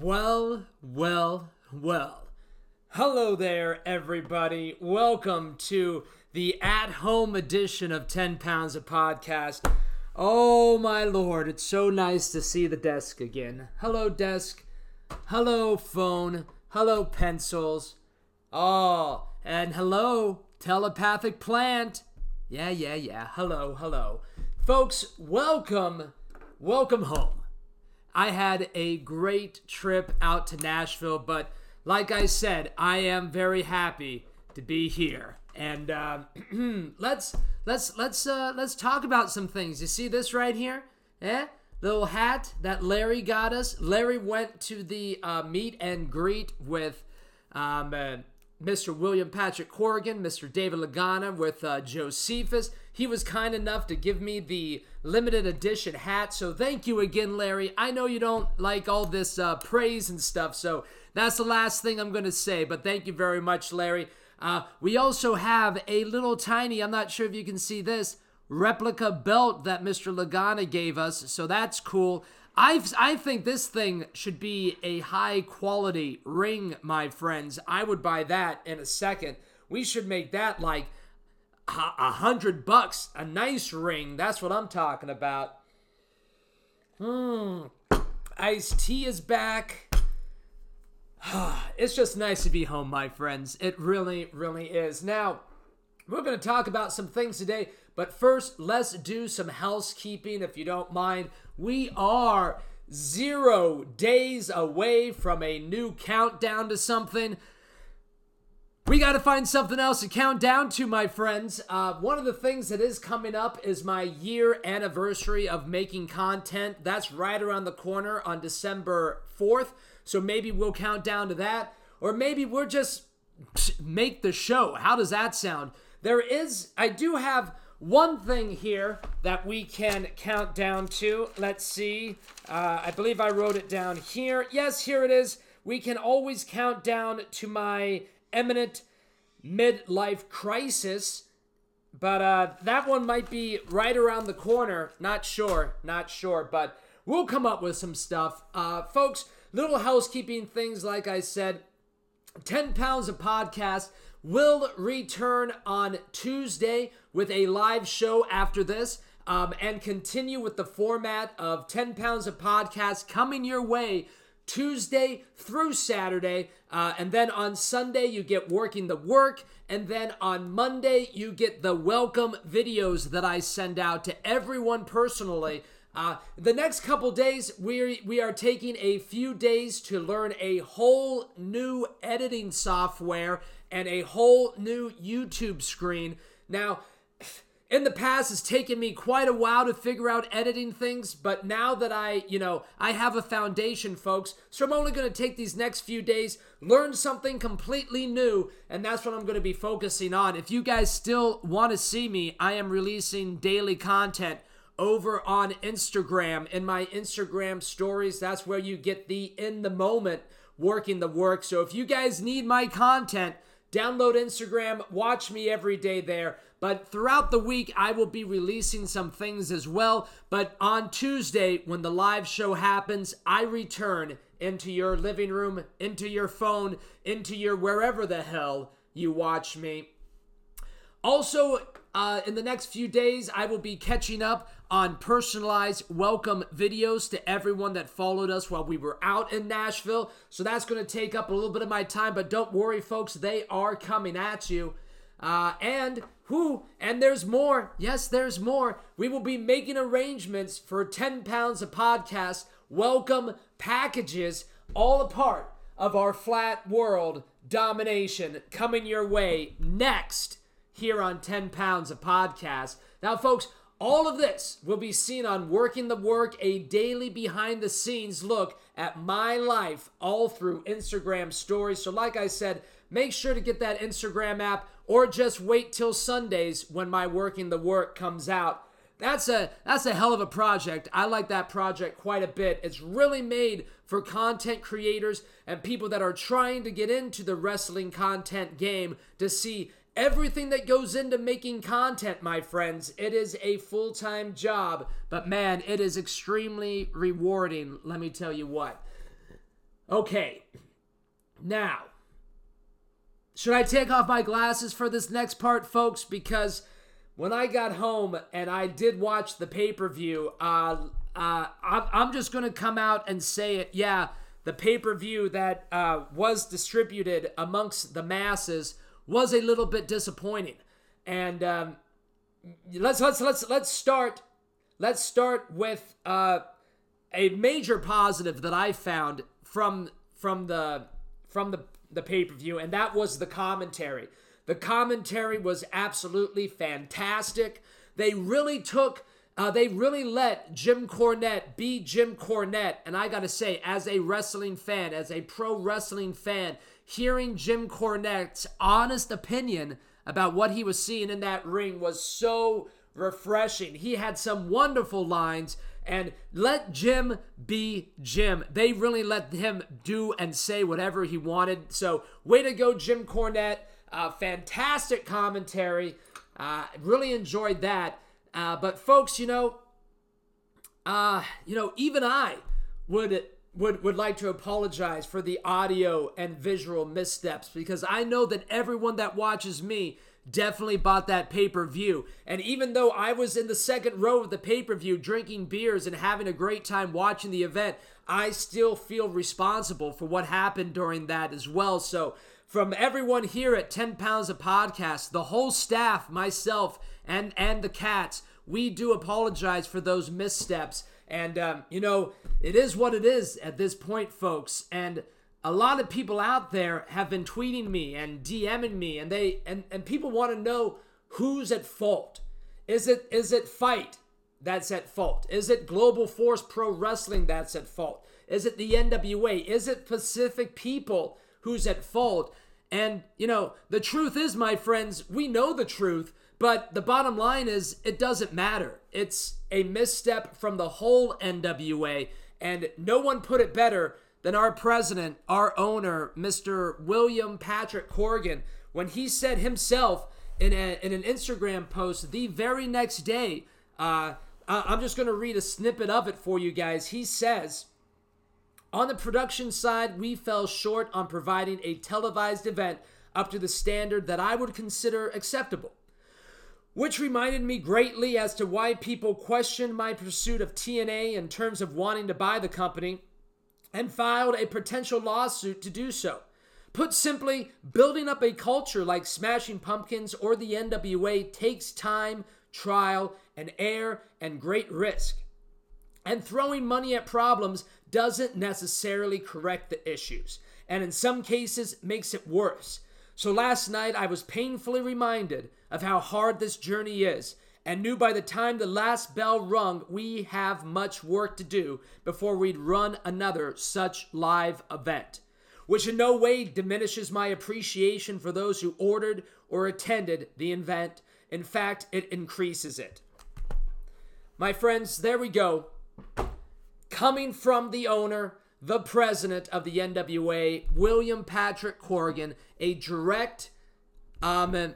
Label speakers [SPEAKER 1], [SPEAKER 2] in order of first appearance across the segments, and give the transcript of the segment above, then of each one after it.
[SPEAKER 1] Well, well, well. Hello there, everybody. Welcome to the at home edition of 10 Pounds of Podcast. Oh, my lord, it's so nice to see the desk again. Hello, desk. Hello, phone. Hello, pencils. Oh, and hello, telepathic plant. Yeah, yeah, yeah. Hello, hello. Folks, welcome, welcome home. I had a great trip out to Nashville, but like I said, I am very happy to be here. And uh, let's let's let's uh, let's talk about some things. You see this right here? Eh? Little hat that Larry got us. Larry went to the uh, meet and greet with um, uh, Mr. William Patrick Corgan, Mr. David Lagana with uh, Josephus. He was kind enough to give me the limited edition hat. So thank you again, Larry. I know you don't like all this uh, praise and stuff, so that's the last thing I'm going to say. But thank you very much, Larry. Uh, we also have a little tiny, I'm not sure if you can see this, replica belt that Mr. Lagana gave us. So that's cool. I I think this thing should be a high quality ring, my friends. I would buy that in a second. We should make that like a hundred bucks, a nice ring. That's what I'm talking about. Hmm. Iced tea is back. it's just nice to be home, my friends. It really, really is. Now, we're going to talk about some things today, but first, let's do some housekeeping if you don't mind. We are zero days away from a new countdown to something. We got to find something else to count down to, my friends. Uh, one of the things that is coming up is my year anniversary of making content. That's right around the corner on December 4th. So maybe we'll count down to that. Or maybe we'll just make the show. How does that sound? There is, I do have one thing here that we can count down to. Let's see. Uh, I believe I wrote it down here. Yes, here it is. We can always count down to my imminent midlife crisis. But uh, that one might be right around the corner. Not sure, not sure. But we'll come up with some stuff. Uh, folks, little housekeeping things, like I said. 10 pounds of podcast will return on Tuesday with a live show after this um, and continue with the format of 10 pounds of podcast coming your way Tuesday through Saturday. Uh, and then on Sunday, you get Working the Work. And then on Monday, you get the welcome videos that I send out to everyone personally. Uh, the next couple days, we we are taking a few days to learn a whole new editing software and a whole new YouTube screen. Now, in the past it's taken me quite a while to figure out editing things but now that i you know i have a foundation folks so i'm only going to take these next few days learn something completely new and that's what i'm going to be focusing on. If you guys still want to see me i am releasing daily content over on instagram. In my instagram stories that's where you get the in the moment working the work. So if you guys need my content download instagram watch me every day there but throughout the week, I will be releasing some things as well. But on Tuesday, when the live show happens, I return into your living room, into your phone, into your wherever the hell you watch me. Also, uh, in the next few days, I will be catching up on personalized welcome videos to everyone that followed us while we were out in Nashville. So that's going to take up a little bit of my time, but don't worry, folks, they are coming at you. Uh, and who? And there's more. Yes, there's more. We will be making arrangements for 10 pounds of podcast welcome packages, all a part of our flat world domination coming your way next here on 10 pounds of podcast. Now, folks, all of this will be seen on Working the Work, a daily behind the scenes look at my life all through Instagram stories. So, like I said, make sure to get that Instagram app or just wait till Sundays when my Working the Work comes out. That's a that's a hell of a project. I like that project quite a bit. It's really made for content creators and people that are trying to get into the wrestling content game to see everything that goes into making content, my friends. It is a full-time job, but man, it is extremely rewarding, let me tell you what. Okay. Now, should I take off my glasses for this next part, folks? Because when I got home and I did watch the pay per view, uh, uh, I'm just going to come out and say it. Yeah, the pay per view that uh, was distributed amongst the masses was a little bit disappointing. And um, let's let's let's let's start. Let's start with uh, a major positive that I found from from the from the the pay per view, and that was the commentary. The commentary was absolutely fantastic. They really took, uh, they really let Jim Cornette be Jim Cornette. And I gotta say, as a wrestling fan, as a pro wrestling fan, hearing Jim Cornette's honest opinion about what he was seeing in that ring was so refreshing. He had some wonderful lines and let Jim be Jim. They really let him do and say whatever he wanted. So, way to go, Jim Cornette. Uh, fantastic commentary. Uh, really enjoyed that. Uh, but, folks, you know, uh, you know, even I would would would like to apologize for the audio and visual missteps because I know that everyone that watches me definitely bought that pay per view. And even though I was in the second row of the pay per view drinking beers and having a great time watching the event, I still feel responsible for what happened during that as well. So, from everyone here at 10 Pounds of Podcast, the whole staff, myself, and, and the cats, we do apologize for those missteps. And, um, you know, it is what it is at this point, folks. And a lot of people out there have been tweeting me and DMing me, and they and, and people want to know who's at fault. Is it is it FITE that's at fault? Is it Global Force Pro Wrestling that's at fault? Is it the NWA? Is it Pacific People who's at fault? And you know, the truth is, my friends, we know the truth, but the bottom line is it doesn't matter. It's a misstep from the whole NWA, and no one put it better than our president, our owner, Mr. William Patrick Corgan, when he said himself in, a, in an Instagram post the very next day, uh, I'm just going to read a snippet of it for you guys. He says, On the production side, we fell short on providing a televised event up to the standard that I would consider acceptable. Which reminded me greatly as to why people questioned my pursuit of TNA in terms of wanting to buy the company and filed a potential lawsuit to do so. Put simply, building up a culture like Smashing Pumpkins or the NWA takes time, trial, and air, and great risk. And throwing money at problems doesn't necessarily correct the issues, and in some cases makes it worse. So last night I was painfully reminded of how hard this journey is and knew by the time the last bell rung, we have much work to do before we'd run another such live event, which in no way diminishes my appreciation for those who ordered or attended the event. In fact, it increases it. My friends, there we go. Coming from the owner, the president of the NWA, William Patrick Corgan, a direct um,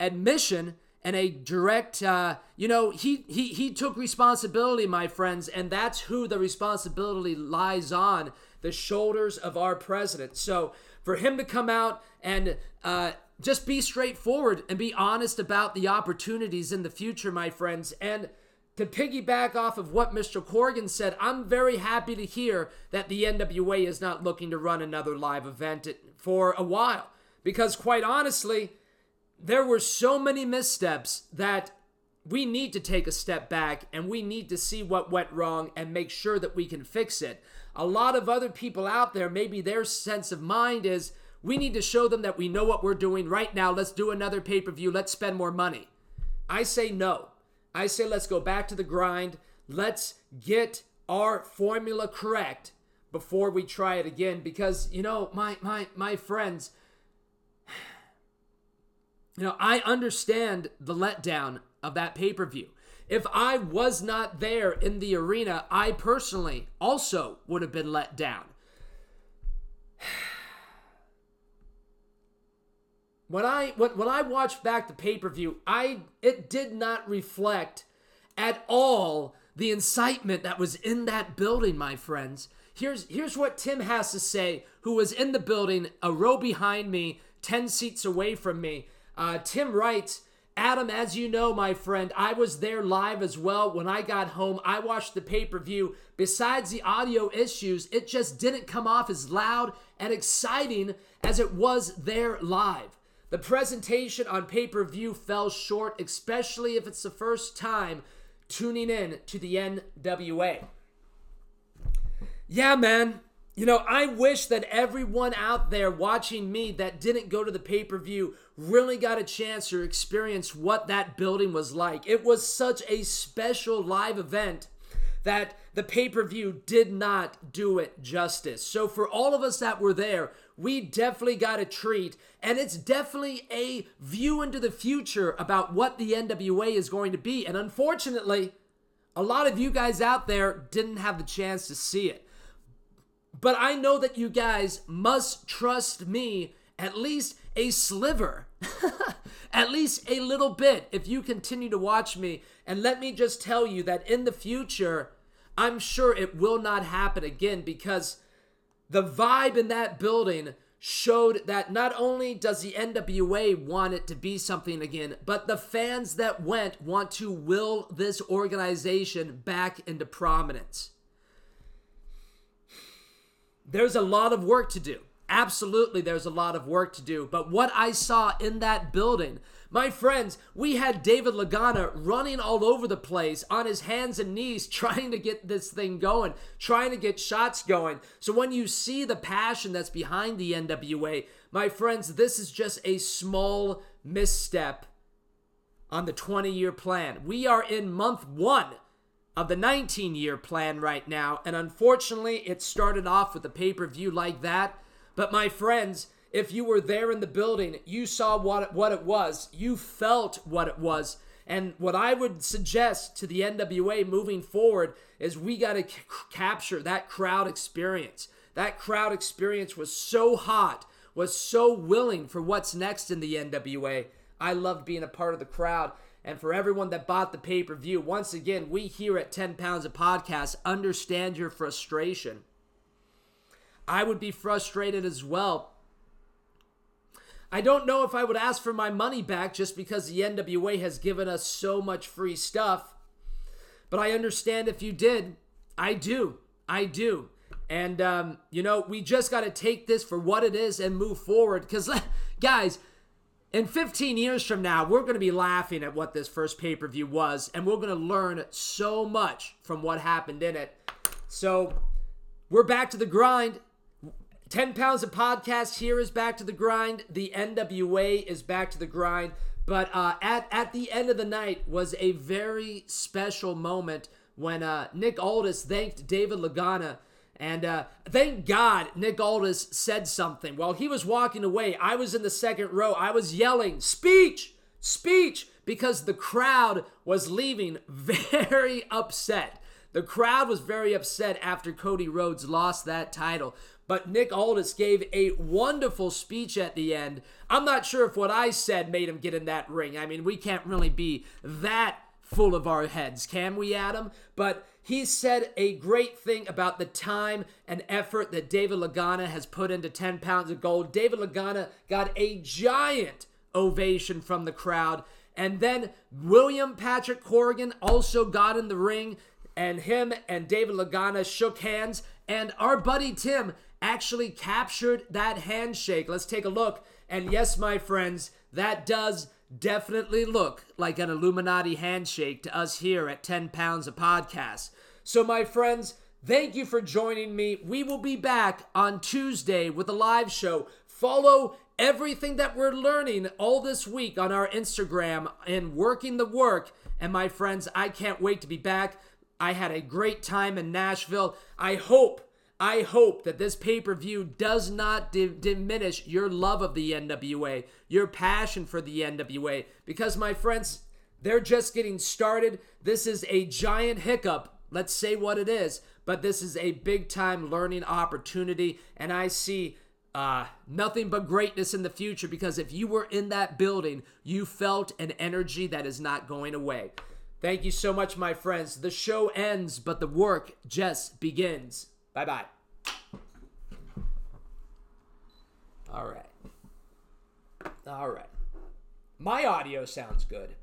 [SPEAKER 1] admission and a direct uh, you know he, he he took responsibility my friends and that's who the responsibility lies on the shoulders of our president. So for him to come out and uh, just be straightforward and be honest about the opportunities in the future my friends and to piggyback off of what Mr. Corgan said, I'm very happy to hear that the NWA is not looking to run another live event for a while. Because, quite honestly, there were so many missteps that we need to take a step back and we need to see what went wrong and make sure that we can fix it. A lot of other people out there, maybe their sense of mind is we need to show them that we know what we're doing right now. Let's do another pay per view. Let's spend more money. I say no. I say let's go back to the grind. Let's get our formula correct before we try it again because you know my my my friends you know, I understand the letdown of that pay per view. If I was not there in the arena, I personally also would have been let down. When I when, when I watched back the pay-per-view, I it did not reflect at all the incitement that was in that building, my friends. Here's here's what Tim has to say, who was in the building, a row behind me, 10 seats away from me. Uh, Tim writes, Adam, as you know, my friend, I was there live as well. When I got home, I watched the pay per view. Besides the audio issues, it just didn't come off as loud and exciting as it was there live. The presentation on pay per view fell short, especially if it's the first time tuning in to the NWA. Yeah, man. You know, I wish that everyone out there watching me that didn't go to the pay per view really got a chance to experience what that building was like. It was such a special live event that the pay per view did not do it justice. So, for all of us that were there, we definitely got a treat. And it's definitely a view into the future about what the NWA is going to be. And unfortunately, a lot of you guys out there didn't have the chance to see it. But I know that you guys must trust me at least a sliver, at least a little bit, if you continue to watch me. And let me just tell you that in the future, I'm sure it will not happen again because the vibe in that building showed that not only does the NWA want it to be something again, but the fans that went want to will this organization back into prominence. There's a lot of work to do. Absolutely, there's a lot of work to do. But what I saw in that building, my friends, we had David Lagana running all over the place on his hands and knees trying to get this thing going, trying to get shots going. So when you see the passion that's behind the NWA, my friends, this is just a small misstep on the 20 year plan. We are in month one of the 19 year plan right now. And unfortunately, it started off with a pay per view like that. But my friends, if you were there in the building, you saw what, what it was, you felt what it was. And what I would suggest to the NWA moving forward is we got to c- capture that crowd experience. That crowd experience was so hot, was so willing for what's next in the NWA. I loved being a part of the crowd. And for everyone that bought the pay per view, once again, we here at 10 Pounds of Podcast understand your frustration. I would be frustrated as well. I don't know if I would ask for my money back just because the NWA has given us so much free stuff. But I understand if you did. I do. I do. And, um, you know, we just got to take this for what it is and move forward. Because, guys, in 15 years from now, we're going to be laughing at what this first pay per view was, and we're going to learn so much from what happened in it. So, we're back to the grind. 10 pounds of podcast here is back to the grind. The NWA is back to the grind. But uh, at, at the end of the night was a very special moment when uh, Nick Aldis thanked David Lagana and uh, thank God Nick Aldis said something. While he was walking away, I was in the second row. I was yelling, Speech! Speech! Because the crowd was leaving very upset. The crowd was very upset after Cody Rhodes lost that title. But Nick Aldis gave a wonderful speech at the end. I'm not sure if what I said made him get in that ring. I mean, we can't really be that full of our heads, can we, Adam? But he said a great thing about the time and effort that David Lagana has put into 10 pounds of gold. David Lagana got a giant ovation from the crowd. And then William Patrick Corgan also got in the ring, and him and David Lagana shook hands. And our buddy Tim actually captured that handshake. Let's take a look. And yes, my friends, that does definitely look like an Illuminati handshake to us here at 10 Pounds of Podcast. So, my friends, thank you for joining me. We will be back on Tuesday with a live show. Follow everything that we're learning all this week on our Instagram and working the work. And, my friends, I can't wait to be back. I had a great time in Nashville. I hope I hope that this pay per view does not di- diminish your love of the NWA, your passion for the NWA, because my friends, they're just getting started. This is a giant hiccup. Let's say what it is, but this is a big time learning opportunity, and I see uh, nothing but greatness in the future because if you were in that building, you felt an energy that is not going away. Thank you so much, my friends. The show ends, but the work just begins. Bye bye. All right. All right. My audio sounds good.